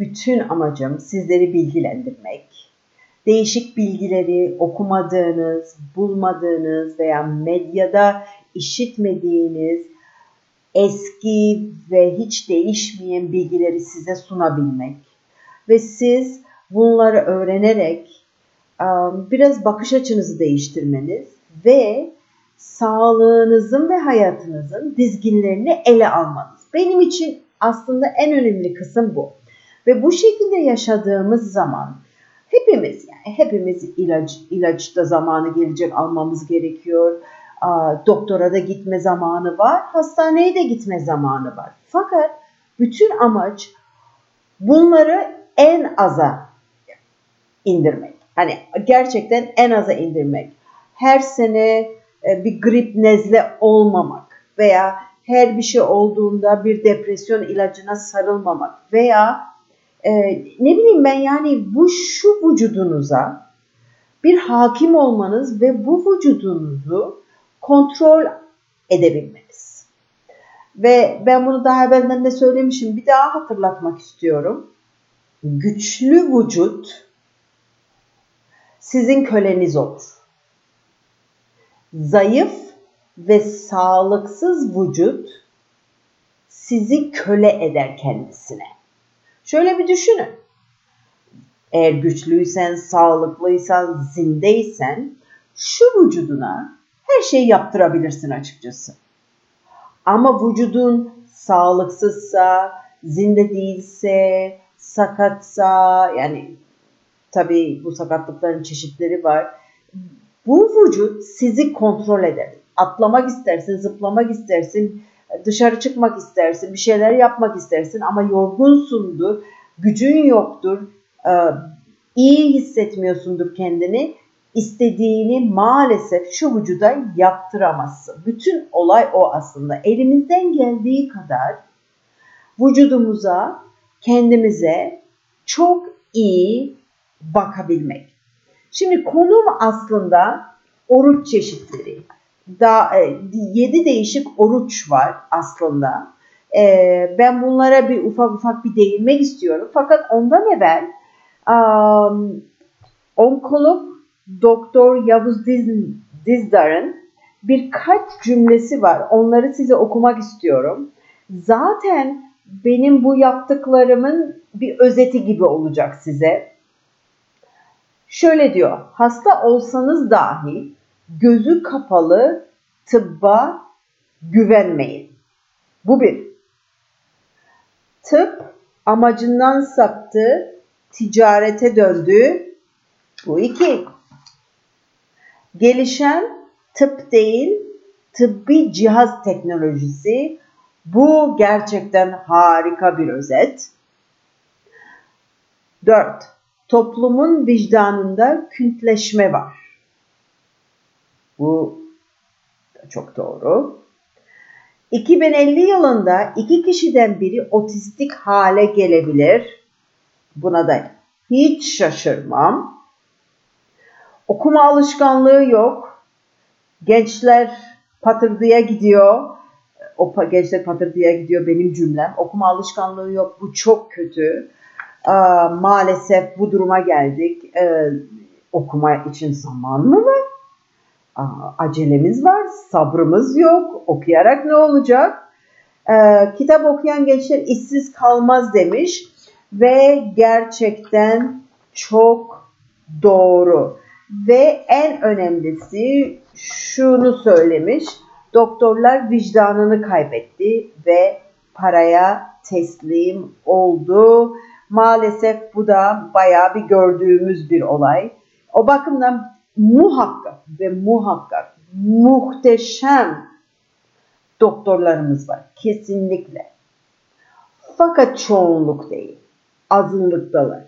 bütün amacım sizleri bilgilendirmek. Değişik bilgileri okumadığınız, bulmadığınız veya medyada işitmediğiniz eski ve hiç değişmeyen bilgileri size sunabilmek. Ve siz bunları öğrenerek biraz bakış açınızı değiştirmeniz ve sağlığınızın ve hayatınızın dizginlerini ele almanız. Benim için aslında en önemli kısım bu. Ve bu şekilde yaşadığımız zaman hepimiz yani hepimiz ilaç ilaçta zamanı gelecek almamız gerekiyor. Doktora da gitme zamanı var, hastaneye de gitme zamanı var. Fakat bütün amaç bunları en aza indirmek. Hani gerçekten en aza indirmek. Her sene e, bir grip nezle olmamak veya her bir şey olduğunda bir depresyon ilacına sarılmamak veya e, ne bileyim ben yani bu şu vücudunuza bir hakim olmanız ve bu vücudunuzu kontrol edebilmeniz. Ve ben bunu daha evvelden de söylemişim. Bir daha hatırlatmak istiyorum. Güçlü vücut sizin köleniz olur. Zayıf ve sağlıksız vücut sizi köle eder kendisine. Şöyle bir düşünün. Eğer güçlüysen, sağlıklıysan, zindeysen şu vücuduna her şeyi yaptırabilirsin açıkçası. Ama vücudun sağlıksızsa, zinde değilse, sakatsa yani tabii bu sakatlıkların çeşitleri var. Bu vücut sizi kontrol eder. Atlamak istersin, zıplamak istersin, dışarı çıkmak istersin, bir şeyler yapmak istersin ama yorgunsundur, gücün yoktur, e, iyi hissetmiyorsundur kendini. İstediğini maalesef şu vücuda yaptıramazsın. Bütün olay o aslında. Elimizden geldiği kadar vücudumuza, kendimize çok iyi bakabilmek. Şimdi konum aslında oruç çeşitleri. E, 7 değişik oruç var aslında. E, ben bunlara bir ufak ufak bir değinmek istiyorum. Fakat ondan evvel um, onkolog Doktor Yavuz Diz, Dizdar'ın birkaç cümlesi var. Onları size okumak istiyorum. Zaten benim bu yaptıklarımın bir özeti gibi olacak size. Şöyle diyor, hasta olsanız dahi gözü kapalı tıbba güvenmeyin. Bu bir. Tıp amacından saptı, ticarete döndü. Bu iki. Gelişen tıp değil, tıbbi cihaz teknolojisi. Bu gerçekten harika bir özet. 4. Toplumun vicdanında küntleşme var. Bu çok doğru. 2050 yılında iki kişiden biri otistik hale gelebilir. Buna da hiç şaşırmam. Okuma alışkanlığı yok. Gençler patırdıya gidiyor. O gençler patırdıya gidiyor benim cümlem. Okuma alışkanlığı yok. Bu çok kötü. Aa, maalesef bu duruma geldik. Ee, okuma için zaman mı var? Acelemiz var. Sabrımız yok. Okuyarak ne olacak? Ee, kitap okuyan gençler işsiz kalmaz demiş. Ve gerçekten çok doğru. Ve en önemlisi şunu söylemiş. Doktorlar vicdanını kaybetti ve paraya teslim oldu. Maalesef bu da bayağı bir gördüğümüz bir olay. O bakımdan muhakkak ve muhakkak muhteşem doktorlarımız var. Kesinlikle. Fakat çoğunluk değil. Azınlıktalar.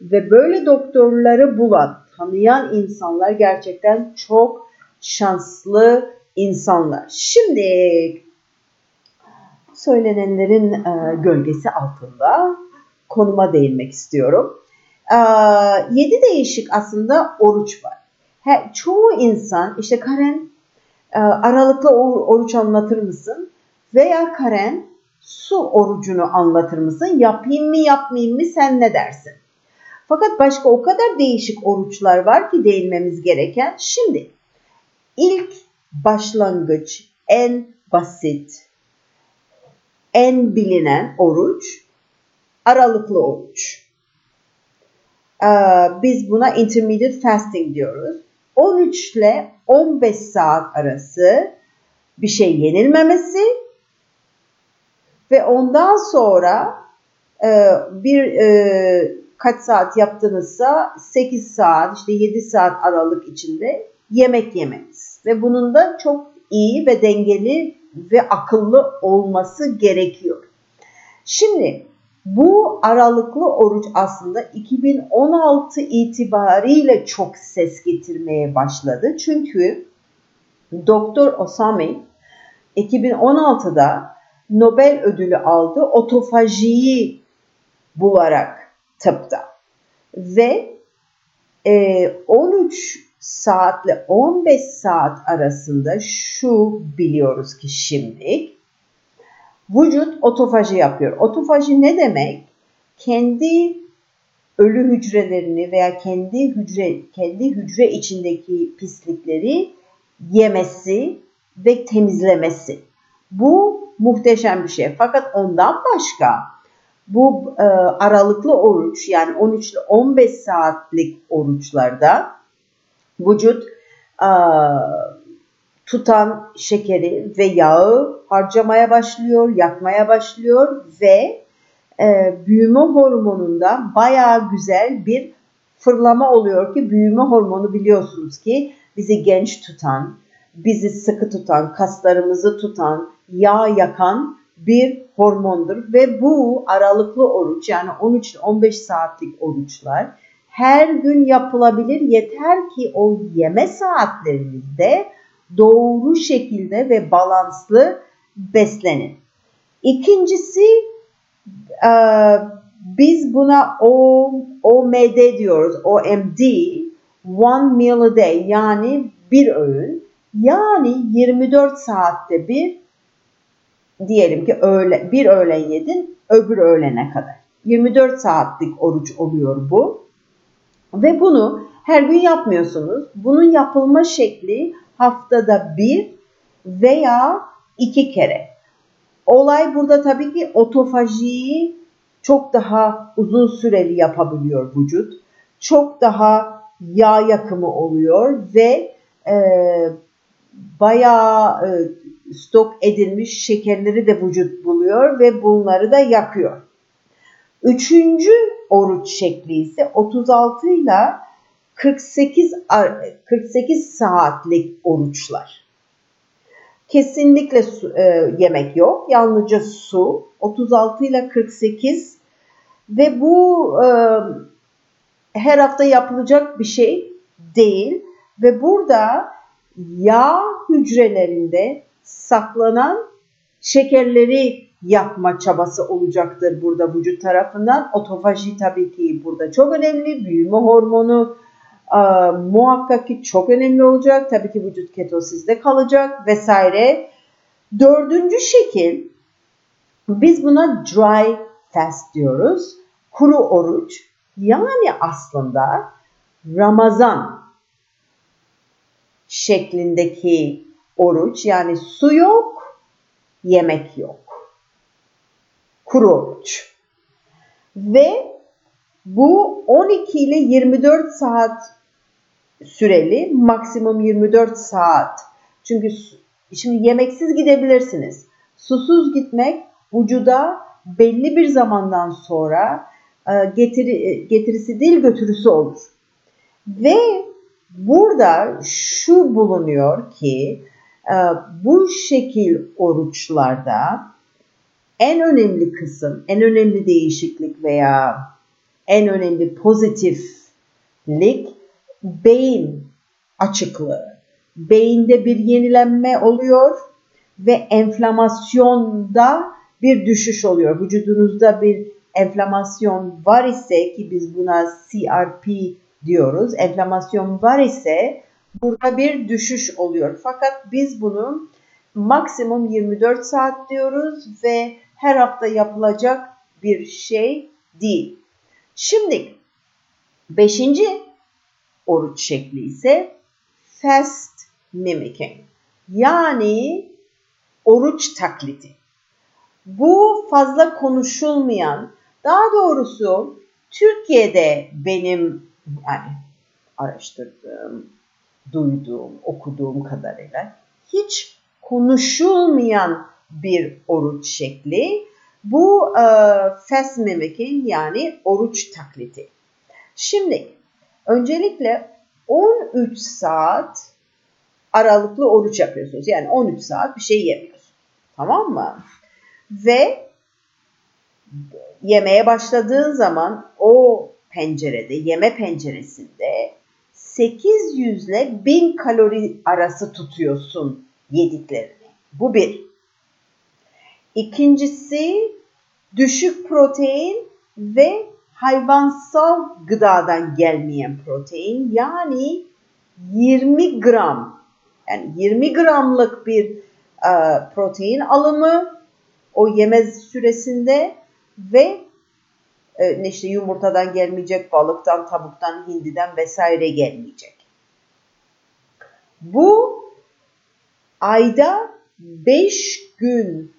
ve böyle doktorları bulan, tanıyan insanlar gerçekten çok şanslı insanlar. Şimdi söylenenlerin e, gölgesi altında konuma değinmek istiyorum. E, yedi değişik aslında oruç var. He, çoğu insan işte Karen e, aralıklı oruç anlatır mısın? Veya Karen su orucunu anlatır mısın? Yapayım mı yapmayayım mı sen ne dersin? Fakat başka o kadar değişik oruçlar var ki değinmemiz gereken. Şimdi ilk başlangıç en basit, en bilinen oruç aralıklı oruç. Ee, biz buna intermediate fasting diyoruz. 13 ile 15 saat arası bir şey yenilmemesi ve ondan sonra e, bir e, kaç saat yaptığınızsa 8 saat işte 7 saat aralık içinde yemek yemeniz ve bunun da çok iyi ve dengeli ve akıllı olması gerekiyor. Şimdi bu aralıklı oruç aslında 2016 itibariyle çok ses getirmeye başladı. Çünkü Doktor Osami 2016'da Nobel ödülü aldı otofajiyi bularak tıpta. Ve e, 13 saatle 15 saat arasında şu biliyoruz ki şimdi vücut otofaji yapıyor. Otofaji ne demek? Kendi ölü hücrelerini veya kendi hücre kendi hücre içindeki pislikleri yemesi ve temizlemesi. Bu muhteşem bir şey. Fakat ondan başka bu e, aralıklı oruç yani 13 ile 15 saatlik oruçlarda vücut e, tutan şekeri ve yağı harcamaya başlıyor, yakmaya başlıyor ve e, büyüme hormonunda bayağı güzel bir fırlama oluyor ki büyüme hormonu biliyorsunuz ki bizi genç tutan, bizi sıkı tutan, kaslarımızı tutan, yağ yakan bir hormondur ve bu aralıklı oruç yani 13-15 saatlik oruçlar her gün yapılabilir. Yeter ki o yeme saatlerinizde doğru şekilde ve balanslı beslenin. İkincisi e, biz buna OMD diyoruz. OMD one meal a day yani bir öğün yani 24 saatte bir diyelim ki öğle, bir öğlen yedin öbür öğlene kadar. 24 saatlik oruç oluyor bu. Ve bunu her gün yapmıyorsunuz. Bunun yapılma şekli haftada bir veya iki kere. Olay burada tabii ki otofajiyi çok daha uzun süreli yapabiliyor vücut. Çok daha yağ yakımı oluyor ve e, bayağı e, stok edilmiş şekerleri de vücut buluyor ve bunları da yakıyor. Üçüncü oruç şekli ise 36 ile 48 48 saatlik oruçlar. Kesinlikle su, e, yemek yok. Yalnızca su. 36 ile 48 ve bu e, her hafta yapılacak bir şey değil ve burada yağ hücrelerinde saklanan şekerleri yakma çabası olacaktır burada vücut tarafından. Otofaji tabii ki burada çok önemli. Büyüme hormonu muhakkak ki çok önemli olacak. Tabii ki vücut ketosizde kalacak vesaire. Dördüncü şekil biz buna dry fast diyoruz. Kuru oruç. Yani aslında Ramazan şeklindeki oruç yani su yok, yemek yok. Kuru oruç. Ve bu 12 ile 24 saat süreli, maksimum 24 saat. Çünkü şimdi yemeksiz gidebilirsiniz. Susuz gitmek vücuda belli bir zamandan sonra e, getiri, getirisi değil götürüsü olur. Ve burada şu bulunuyor ki e, bu şekil oruçlarda en önemli kısım, en önemli değişiklik veya en önemli pozitiflik beyin açıklığı. Beyinde bir yenilenme oluyor ve enflamasyonda bir düşüş oluyor. Vücudunuzda bir enflamasyon var ise ki biz buna CRP diyoruz. Enflamasyon var ise burada bir düşüş oluyor. Fakat biz bunu maksimum 24 saat diyoruz ve her hafta yapılacak bir şey değil. Şimdi beşinci oruç şekli ise fast mimicking. Yani oruç taklidi. Bu fazla konuşulmayan, daha doğrusu Türkiye'de benim yani araştırdığım, duyduğum, okuduğum kadarıyla hiç konuşulmayan bir oruç şekli. Bu e, fast mimicking yani oruç taklidi. Şimdi öncelikle 13 saat aralıklı oruç yapıyorsunuz. Yani 13 saat bir şey yemiyorsunuz. Tamam mı? Ve yemeye başladığın zaman o pencerede, yeme penceresinde 800 ile 1000 kalori arası tutuyorsun yediklerini. Bu bir. İkincisi düşük protein ve hayvansal gıdadan gelmeyen protein yani 20 gram yani 20 gramlık bir e, protein alımı o yeme süresinde ve e, işte yumurtadan gelmeyecek, balıktan, tavuktan, hindiden vesaire gelmeyecek. Bu ayda 5 gün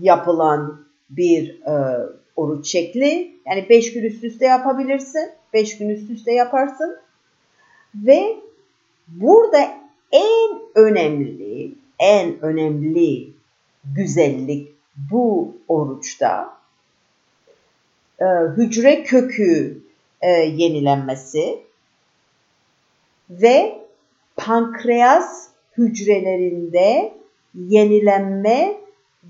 yapılan bir e, oruç şekli. Yani 5 gün üst üste yapabilirsin. 5 gün üst üste yaparsın. Ve burada en önemli, en önemli güzellik bu oruçta e, hücre kökü e, yenilenmesi ve pankreas hücrelerinde yenilenme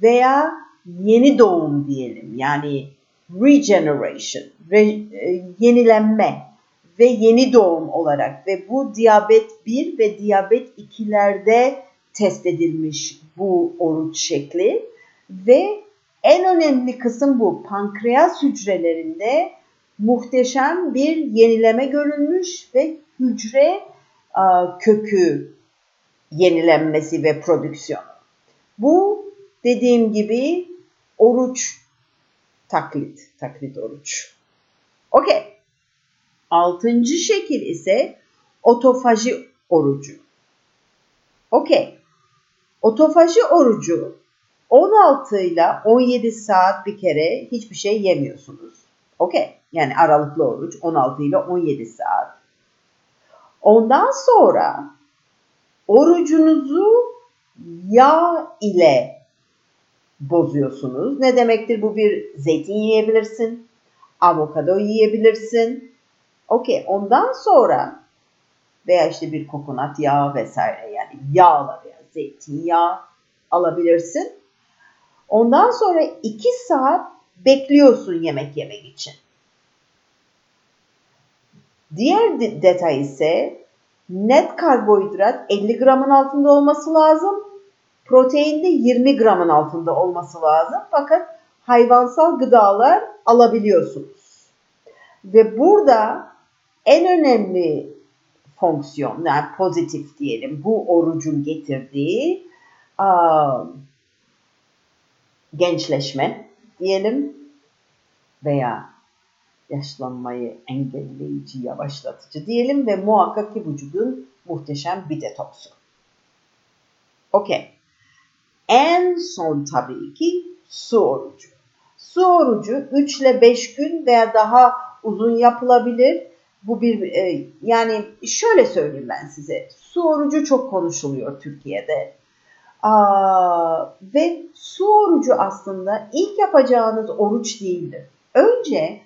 veya yeni doğum diyelim. Yani regeneration, re, e, yenilenme ve yeni doğum olarak ve bu diyabet 1 ve diyabet 2'lerde test edilmiş bu oruç şekli ve en önemli kısım bu. Pankreas hücrelerinde muhteşem bir yenileme görülmüş ve hücre kökü yenilenmesi ve prodüksiyonu. Bu dediğim gibi oruç taklit, taklit oruç. Okey. Altıncı şekil ise otofaji orucu. Okey. Otofaji orucu 16 ile 17 saat bir kere hiçbir şey yemiyorsunuz. Okey. Yani aralıklı oruç 16 ile 17 saat. Ondan sonra orucunuzu yağ ile bozuyorsunuz. Ne demektir bu bir zeytin yiyebilirsin, avokado yiyebilirsin. Okey ondan sonra veya işte bir kokonat yağı vesaire yani yağla veya zeytinyağı alabilirsin. Ondan sonra 2 saat bekliyorsun yemek yemek için. Diğer detay ise net karbonhidrat 50 gramın altında olması lazım. Protein de 20 gramın altında olması lazım. Fakat hayvansal gıdalar alabiliyorsunuz. Ve burada en önemli fonksiyon, yani pozitif diyelim, bu orucun getirdiği um, gençleşme diyelim veya yaşlanmayı engelleyici, yavaşlatıcı diyelim ve muhakkak ki vücudun muhteşem bir detoksu. Okey. En son tabii ki su orucu. Su orucu 3 ile 5 gün veya daha uzun yapılabilir. Bu bir e, yani şöyle söyleyeyim ben size. Su orucu çok konuşuluyor Türkiye'de. Aa, ve su orucu aslında ilk yapacağınız oruç değildir. Önce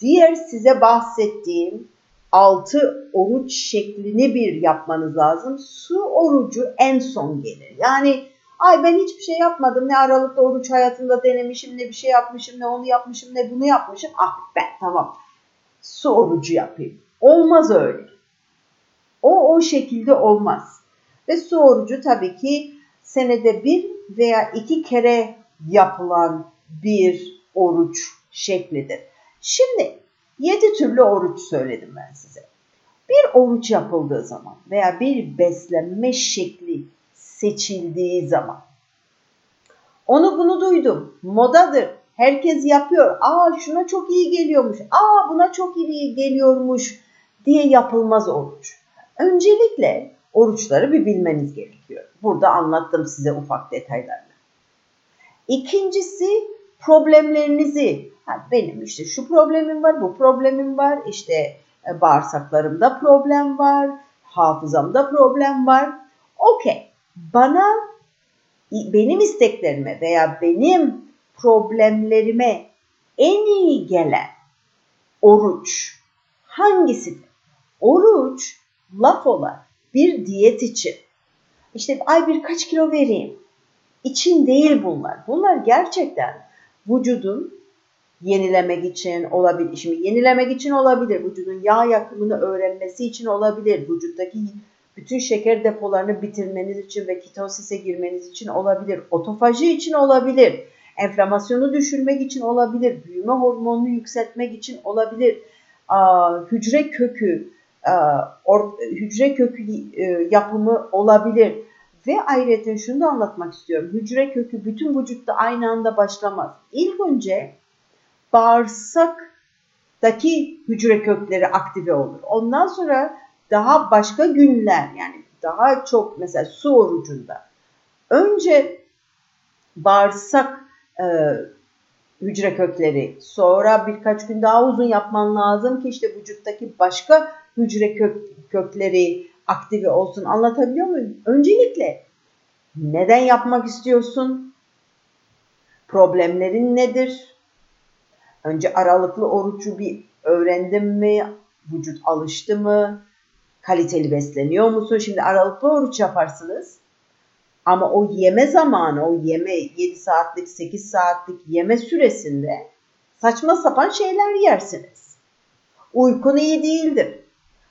diğer size bahsettiğim altı oruç şeklini bir yapmanız lazım. Su orucu en son gelir. Yani ay ben hiçbir şey yapmadım. Ne aralıklı oruç hayatımda denemişim, ne bir şey yapmışım, ne onu yapmışım, ne bunu yapmışım. Ah ben tamam. su orucu yapayım. Olmaz öyle. O o şekilde olmaz. Ve su orucu tabii ki senede bir veya iki kere yapılan bir oruç şeklidir. Şimdi yedi türlü oruç söyledim ben size. Bir oruç yapıldığı zaman veya bir beslenme şekli seçildiği zaman onu bunu duydum. Modadır. Herkes yapıyor. Aa şuna çok iyi geliyormuş. Aa buna çok iyi geliyormuş diye yapılmaz oruç. Öncelikle oruçları bir bilmeniz gerekiyor. Burada anlattım size ufak detaylarla. İkincisi problemlerinizi. Ha, benim işte şu problemim var, bu problemim var. İşte e, bağırsaklarımda problem var, hafızamda problem var. Okey. Bana benim isteklerime veya benim problemlerime en iyi gelen oruç hangisidir? Oruç laf olan bir diyet için işte ay birkaç kilo vereyim için değil bunlar. Bunlar gerçekten vücudun yenilemek için olabilir. Şimdi yenilemek için olabilir. Vücudun yağ yakımını öğrenmesi için olabilir. Vücuttaki bütün şeker depolarını bitirmeniz için ve ketosise girmeniz için olabilir. Otofaji için olabilir. Enflamasyonu düşürmek için olabilir. Büyüme hormonunu yükseltmek için olabilir. Hücre kökü, hücre kökü e, yapımı olabilir. Ve ayrıca şunu da anlatmak istiyorum. Hücre kökü bütün vücutta aynı anda başlamaz. İlk önce bağırsaktaki hücre kökleri aktive olur. Ondan sonra daha başka günler yani daha çok mesela su orucunda önce bağırsak e, hücre kökleri sonra birkaç gün daha uzun yapman lazım ki işte vücuttaki başka hücre kök, kökleri aktive olsun. Anlatabiliyor muyum? Öncelikle neden yapmak istiyorsun? Problemlerin nedir? Önce aralıklı orucu bir öğrendin mi? Vücut alıştı mı? Kaliteli besleniyor musun? Şimdi aralıklı oruç yaparsınız. Ama o yeme zamanı, o yeme 7 saatlik, 8 saatlik yeme süresinde saçma sapan şeyler yersiniz. Uykun iyi değildir.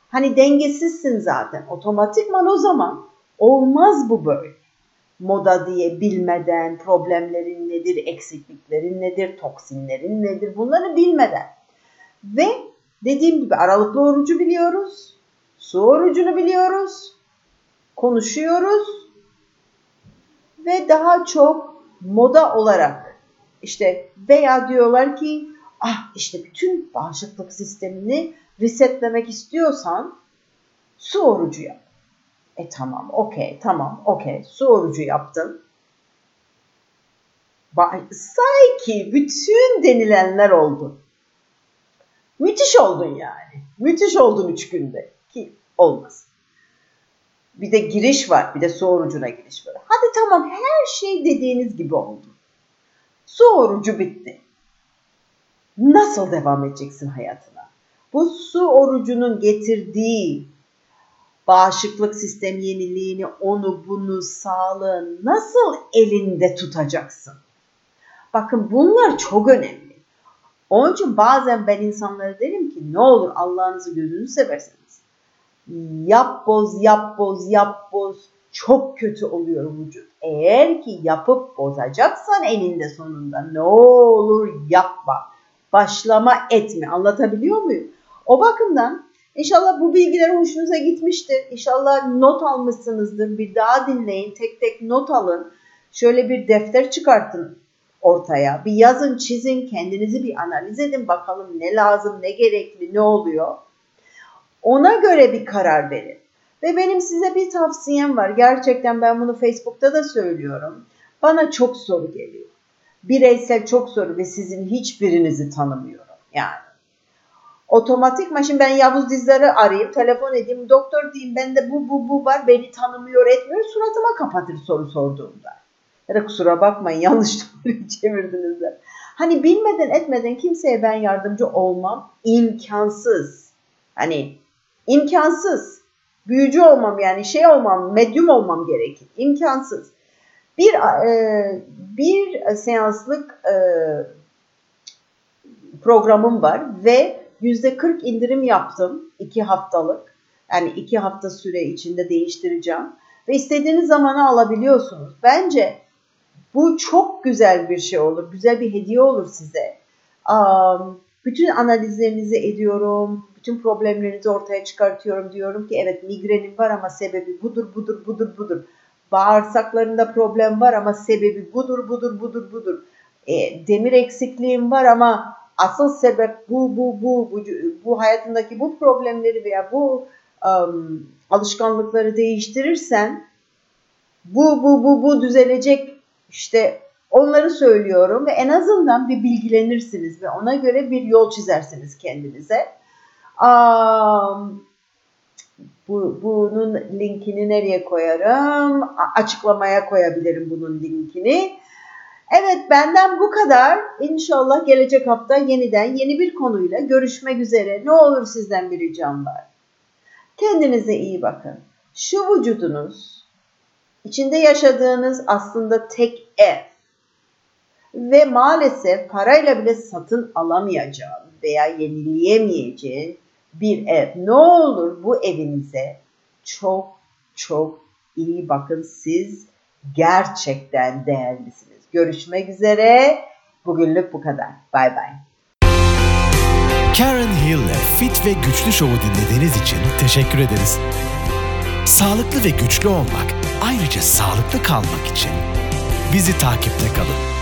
Hani dengesizsin zaten. Otomatikman o zaman olmaz bu böyle. Moda diye bilmeden, problemlerin nedir, eksikliklerin nedir, toksinlerin nedir bunları bilmeden. Ve dediğim gibi aralıklı orucu biliyoruz, su orucunu biliyoruz, konuşuyoruz ve daha çok moda olarak işte veya diyorlar ki ah işte bütün bağışıklık sistemini resetlemek istiyorsan su orucu yap. E tamam, okey, tamam, okey. Su orucu yaptın. Sanki bütün denilenler oldu. Müthiş oldun yani. Müthiş oldun üç günde. Ki olmaz. Bir de giriş var. Bir de su orucuna giriş var. Hadi tamam her şey dediğiniz gibi oldu. Su orucu bitti. Nasıl devam edeceksin hayatına? Bu su orucunun getirdiği bağışıklık sistem yeniliğini, onu bunu, sağlığı nasıl elinde tutacaksın? Bakın bunlar çok önemli. Onun için bazen ben insanlara derim ki ne olur Allah'ınızı gözünü seversiniz. Yap boz, yap boz, yap boz çok kötü oluyor vücut. Eğer ki yapıp bozacaksan eninde sonunda ne olur yapma. Başlama etme. Anlatabiliyor muyum? O bakımdan inşallah bu bilgiler hoşunuza gitmiştir. İnşallah not almışsınızdır. Bir daha dinleyin. Tek tek not alın. Şöyle bir defter çıkartın ortaya. Bir yazın, çizin, kendinizi bir analiz edin bakalım ne lazım, ne gerekli, ne oluyor. Ona göre bir karar verin. Ve benim size bir tavsiyem var. Gerçekten ben bunu Facebook'ta da söylüyorum. Bana çok soru geliyor. Bireysel çok soru ve sizin hiçbirinizi tanımıyorum. Yani otomatik şimdi ben Yavuz Dizdar'ı arayayım, telefon edeyim, doktor diyeyim bende bu bu bu var, beni tanımıyor etmiyor, suratıma kapatır soru sorduğumda. Ya da kusura bakmayın yanlış çevirdiniz de. Hani bilmeden etmeden kimseye ben yardımcı olmam imkansız. Hani imkansız. Büyücü olmam yani şey olmam, medyum olmam gerekir. İmkansız. Bir e, bir seanslık e, programım var ve %40 indirim yaptım 2 haftalık. Yani 2 hafta süre içinde değiştireceğim. Ve istediğiniz zamanı alabiliyorsunuz. Bence bu çok güzel bir şey olur. Güzel bir hediye olur size. Bütün analizlerinizi ediyorum. Bütün problemlerinizi ortaya çıkartıyorum. Diyorum ki evet migrenim var ama sebebi budur, budur, budur, budur. Bağırsaklarında problem var ama sebebi budur, budur, budur, budur. E, demir eksikliğim var ama asıl sebep bu, bu, bu, bu, bu hayatındaki bu problemleri veya bu um, alışkanlıkları değiştirirsen bu, bu, bu, bu düzelecek işte onları söylüyorum ve en azından bir bilgilenirsiniz ve ona göre bir yol çizersiniz kendinize. Um, bu, bunun linkini nereye koyarım? Açıklamaya koyabilirim bunun linkini. Evet benden bu kadar. İnşallah gelecek hafta yeniden yeni bir konuyla görüşmek üzere. Ne olur sizden bir ricam var. Kendinize iyi bakın. Şu vücudunuz, içinde yaşadığınız aslında tek ev ve maalesef parayla bile satın alamayacağın veya yenileyemeyeceğin bir ev. Ne olur bu evinize çok çok iyi bakın. Siz gerçekten değerlisiniz. Görüşmek üzere. Bugünlük bu kadar. Bay bay. Karen Hill'le Fit ve Güçlü Show'u dinlediğiniz için teşekkür ederiz. Sağlıklı ve güçlü olmak, ayrıca sağlıklı kalmak için bizi takipte kalın.